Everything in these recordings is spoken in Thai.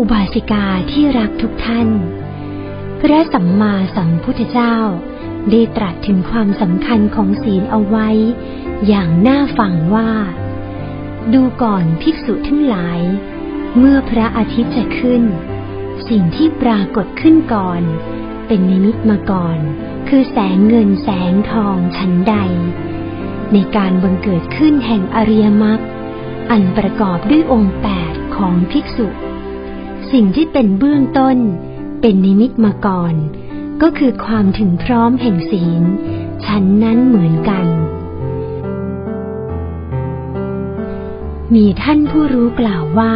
อุบาสิกาที่รักทุกท่าน พระสัมมาสัมพุทธเจ้า ได้ตรัสถึงความสำคัญของศีลเอาไว้ อย่างน่าฟังว่า ดูก่อนภิกษุทั้งหลาย เมื่อพระอาทิตย์จะขึ้น สิ่งที่ปรากฏขึ้นก่อน เป็นนิมิตมาก่อน คือแสงเงินแสงทองชั้นใด ในการบังเกิดขึ้นแห่งอริยมรรคอันประกอบด้วยองค์แปดของภิกษุ สิ่งที่เป็นเบื้องต้น เป็นนิมิตมาก่อน ก็คือความถึงพร้อมแห่งศีล ชั้นนั้นเหมือนกัน มีท่านผู้รู้กล่าวว่า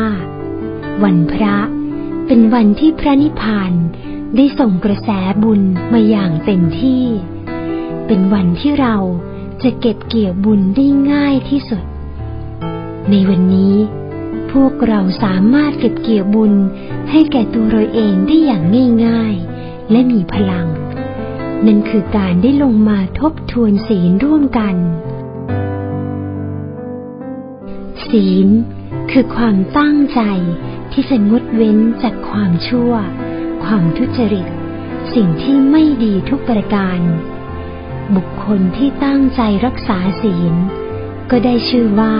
วันพระเป็นวันที่พระนิพพานได้ส่งกระแสบุญมาอย่างเต็มที่ เป็นวันที่เราจะเก็บเกี่ยวบุญได้ง่ายที่สุด ในวันนี้ พวกเราสามารถเก็บเกี่ยวบุญให้แก่ตัวเราเองได้อย่างง่ายๆ และมีพลัง นั่นคือการได้ลงมาทบทวนศีลร่วมกัน ศีลคือความตั้งใจที่จะงดเว้นจากความชั่ว ความทุจริต สิ่งที่ไม่ดีทุกประการ บุคคลที่ตั้งใจรักษาศีล ก็ได้ชื่อว่า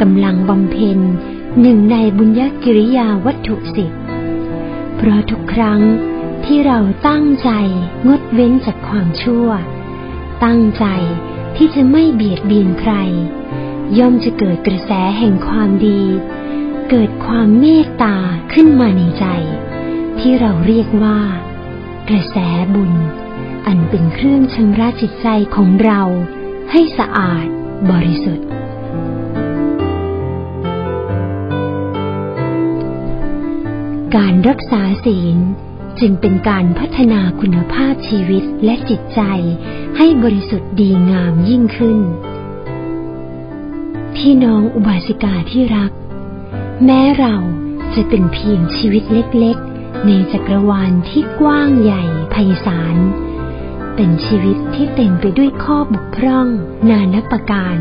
กำลังบำเพ็ญ หนึ่งในบุญญกิริยาวัตถุสิบเพราะทุกครั้งที่เราตั้งใจงดเว้นจากความชั่ว ตั้งใจที่จะไม่เบียดเบียนใคร ย่อมจะเกิดกระแสแห่งความดี เกิดความเมตตาขึ้นมาในใจ ที่เราเรียกว่า กระแสบุญ อันเป็นเครื่องชำระจิตใจของเราให้สะอาดบริสุทธิ์ การรักษาศีลจึงเป็นการพัฒนาคุณภาพชีวิตและจิตใจให้บริสุทธิ์ดีงามยิ่งขึ้น พี่น้องอุบาสิกาที่รัก แม้เราจะเป็นเพียงชีวิตเล็กๆ ในจักรวาลที่กว้างใหญ่ไพศาล เป็นชีวิตที่เต็มไปด้วยข้อบกพร่องนานับประการ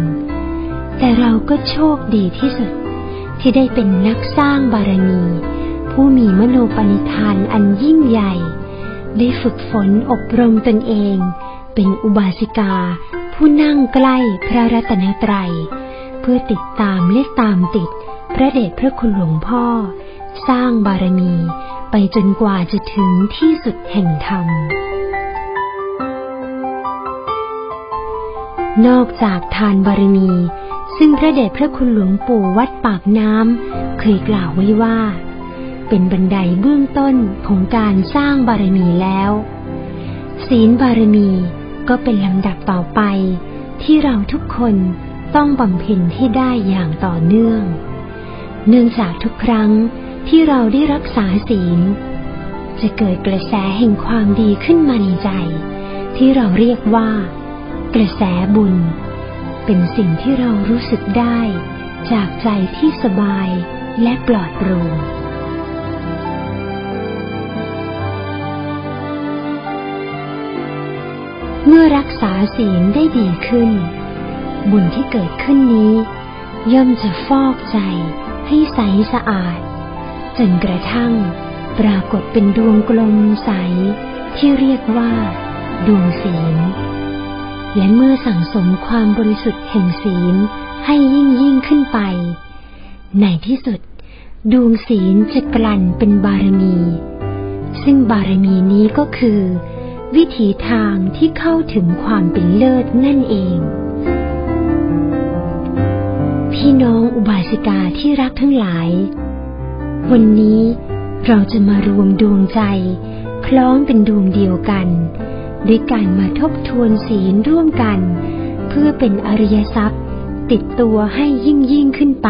แต่เราก็โชคดีที่สุดที่ได้เป็นนักสร้างบารมี ผู้มีมโนปณิธานอันยิ่งใหญ่ ได้ฝึกฝนอบรมตนเอง เป็นอุบาสิกา ผู้นั่งใกล้พระรัตนตรัย เพื่อติดตามและตามติด พระเดชพระคุณหลวงพ่อ สร้างบารมีไปจนกว่าจะถึงที่สุดแห่งธรรม นอกจากทานบารมีซึ่งพระเดชพระคุณหลวงปู่วัดปากน้ำเคยกล่าวไว้ว่า เป็นบันไดเบื้องต้นของการสร้างบารมีแล้ว ศีลบารมีก็เป็นลำดับต่อไป ที่เราทุกคนต้องบำเพ็ญให้ได้อย่างต่อเนื่อง เนื่องจากทุกครั้งที่เราได้รักษาศีล จะเกิดกระแสแห่งความดีขึ้นมาในใจ ที่เราเรียกว่า กระแสบุญ เป็นสิ่งที่เรารู้สึกได้ จากใจที่สบายและปลอดโปร่ง เมื่อรักษาศีลได้ดีขึ้น บุญที่เกิดขึ้นนี้ ย่อมจะฟอกใจให้ใสสะอาด จนกระทั่ง ปรากฏเป็นดวงกลมใสที่เรียกว่า ดวงศีล และเมื่อสั่งสมความบริสุทธิ์แห่งศีลให้ยิ่งยิ่งขึ้นไป ในที่สุด ดวงศีลจะกลั่นเป็นบารมี ซึ่งบารมีนี้ก็คือ วิถีทางที่เข้าถึงความเป็นเลิศนั่นเอง พี่น้องอุบาสิกาที่รักทั้งหลาย วันนี้เราจะมารวมดวงใจ คล้องเป็นดวงเดียวกัน ด้วยการมาทบทวนศีลร่วมกัน เพื่อเป็นอริยทรัพย์ ติดตัวให้ยิ่งยิ่งขึ้นไป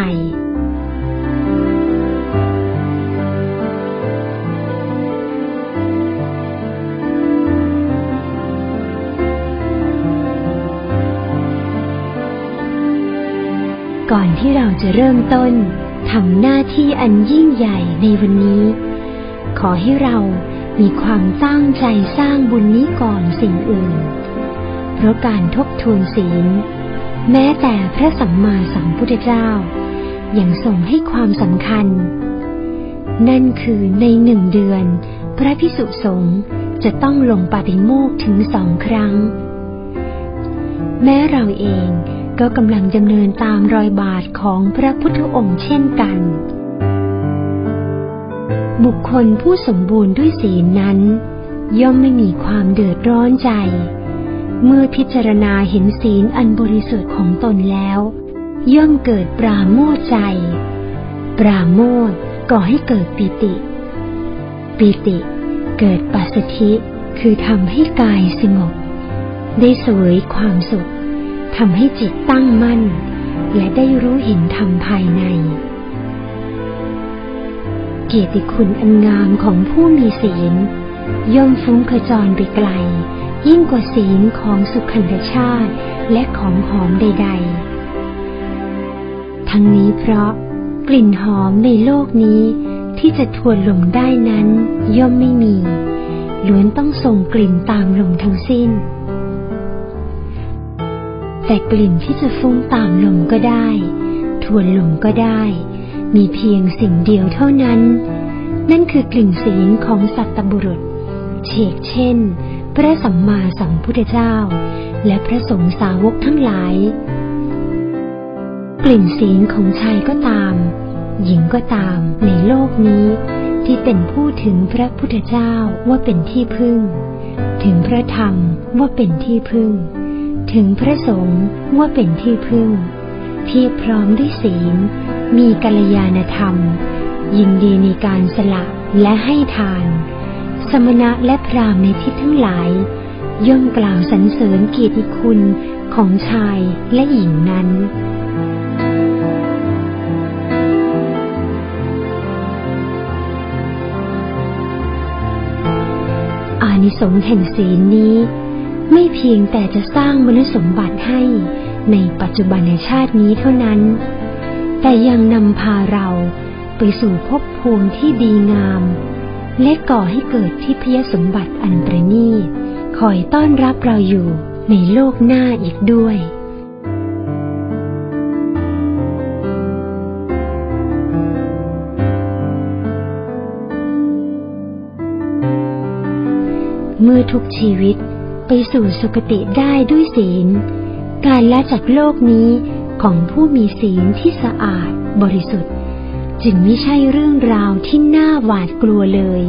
ที่เราจะเริ่มต้นทำหน้าที่อันยิ่งใหญ่ในวันนี้ ขอให้เรามีความตั้งใจสร้างบุญนี้ก่อนสิ่งอื่น เพราะการทบทวนศีล แม้แต่พระสัมมาสัมพุทธเจ้ายังทรงให้ความสำคัญ นั่นคือในหนึ่งเดือน พระพิสุสงฆ์จะต้องลงปาฏิโมกข์ถึงสองครั้ง แม้เราเอง ก็กำลังดำเนินตามรอยบาทของพระพุทธองค์เช่นกัน บุคคลผู้สมบูรณ์ด้วยศีลนั้น ย่อมไม่มีความเดือดร้อนใจ เมื่อพิจารณาเห็นศีลอันบริสุทธิ์ของตนแล้ว ย่อมเกิดปราโมทใจ ปราโมทก่อให้เกิดปิติ ปิติเกิดปัสสธิคือทำให้กายสงบ ได้สวยความสุข ทำให้จิตตั้งมั่น และได้รู้เห็นธรรมภายใน เกียรติคุณอันงามของผู้มีศีล ย่อมฟุ้งขจรไปไกล ยิ่งกว่าศีลของสุขันธชาติและของหอมใด ๆ ทั้งนี้เพราะกลิ่นหอมในโลกนี้ที่จะทวนลมได้นั้นย่อมไม่มีล้วนต้องส่งกลิ่นตามลมทั้งสิ้น แต่กลิ่นที่จะฟุ้งตามลมก็ได้ ทวนลมก็ได้ มีเพียงสิ่งเดียวเท่านั้น นั่นคือกลิ่นศีลของสัตบุรุษเชกเช่น พระสัมมาสัมพุทธเจ้า และพระสงฆ์สาวกทั้งหลาย กลิ่นศีลของชายก็ตาม หญิงก็ตามในโลกนี้ ที่เป็นผู้ถึงพระพุทธเจ้าว่าเป็นที่พึ่ง ถึงพระธรรมว่าเป็นที่พึ่ง ถึงพระสงฆ์ว่าเป็นที่พึ่งเพียบพร้อมด้วยศีล มีกัลยาณธรรม ยินดีในการสละและให้ทาน สมณะและพรามในทิศทั้งหลาย ย่อมกล่าวสรรเสริญเกียรติคุณของชายและหญิงนั้นอานิสงส์แห่งศีลนี้ ไม่เพียงแต่จะสร้างมนุษยสมบัติให้ในปัจจุบันชาตินี้เท่านั้น แต่ยังนำพาเราไปสู่ภพภูมิที่ดีงาม และก่อให้เกิดทิพยสมบัติอันประณีตคอยต้อนรับเราอยู่ในโลกหน้าอีกด้วยเมื่อทุกชีวิต ไปสู่สุคติได้ด้วยศีล การละจากโลกนี้ของผู้มีศีลที่สะอาดบริสุทธิ์ จึงไม่ใช่เรื่องราวที่น่าหวาดกลัวเลย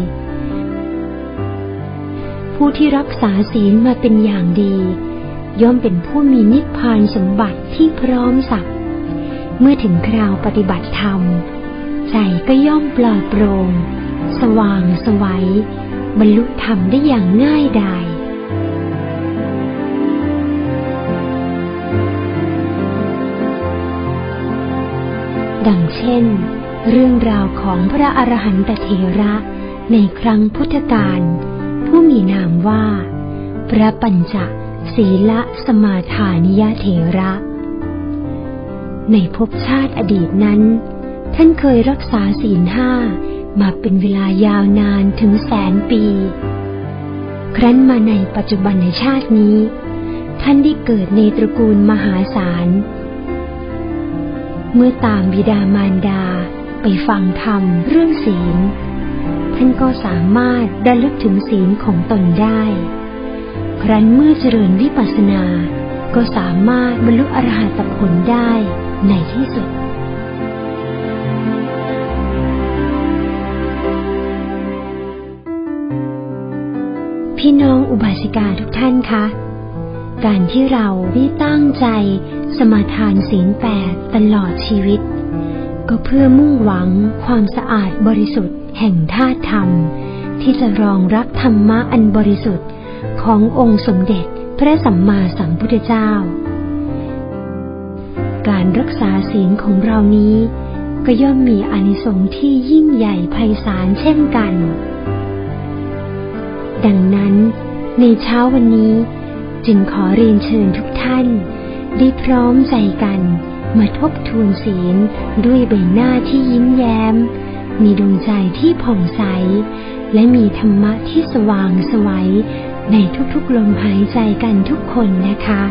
ผู้ที่รักษาศีลมาเป็นอย่างดี ย่อมเป็นผู้มีนิพพานสมบัติที่พร้อมสักเมื่อถึงคราวปฏิบัติธรรม ใจก็ย่อมปลอดโปร่งสว่างสวัยบรรลุธรรมได้อย่างง่ายดาย ดังเช่น เรื่องราวของพระอรหันตเถระในครั้งพุทธกาลผู้มีนามว่า พระปัญจศีลสมาทานิยเถระ ในภพชาติอดีตนั้น ท่านเคยรักษาศีลห้ามาเป็นเวลายาวนานถึงแสนปี ครั้นมาในปัจจุบันในชาตินี้ ท่านได้เกิดในตระกูลมหาศาล เมื่อตามบิดามารดาไปฟังธรรมเรื่องศีล ท่านก็สามารถระลึกถึงศีลของตนได้ ครั้นเมื่อเจริญวิปัสสนา ก็สามารถบรรลุอรหัตผลได้ในที่สุดพี่น้องอุบาสิกาทุกท่านคะ การที่เราได้ตั้งใจสมาทานศีลแปดตลอดชีวิต ก็เพื่อมุ่งหวังความสะอาดบริสุทธิ์แห่งธาตุธรรม ที่จะรองรับธรรมะอันบริสุทธิ์ขององค์สมเด็จพระสัมมาสัมพุทธเจ้า การรักษาศีลของเรานี้ ก็ย่อมมีอนิสงส์ที่ยิ่งใหญ่ไพศาลเช่นกัน ดังนั้นในเช้าวันนี้ จึงขอเรียนเชิญทุกท่าน ได้พร้อมใจกัน มาทบทวนศีลด้วยใบหน้าที่ยิ้มแย้ม มีดวงใจที่ผ่องใส และมีธรรมะที่สว่างสวัยในทุกๆลมหายใจกันทุกคนนะคะ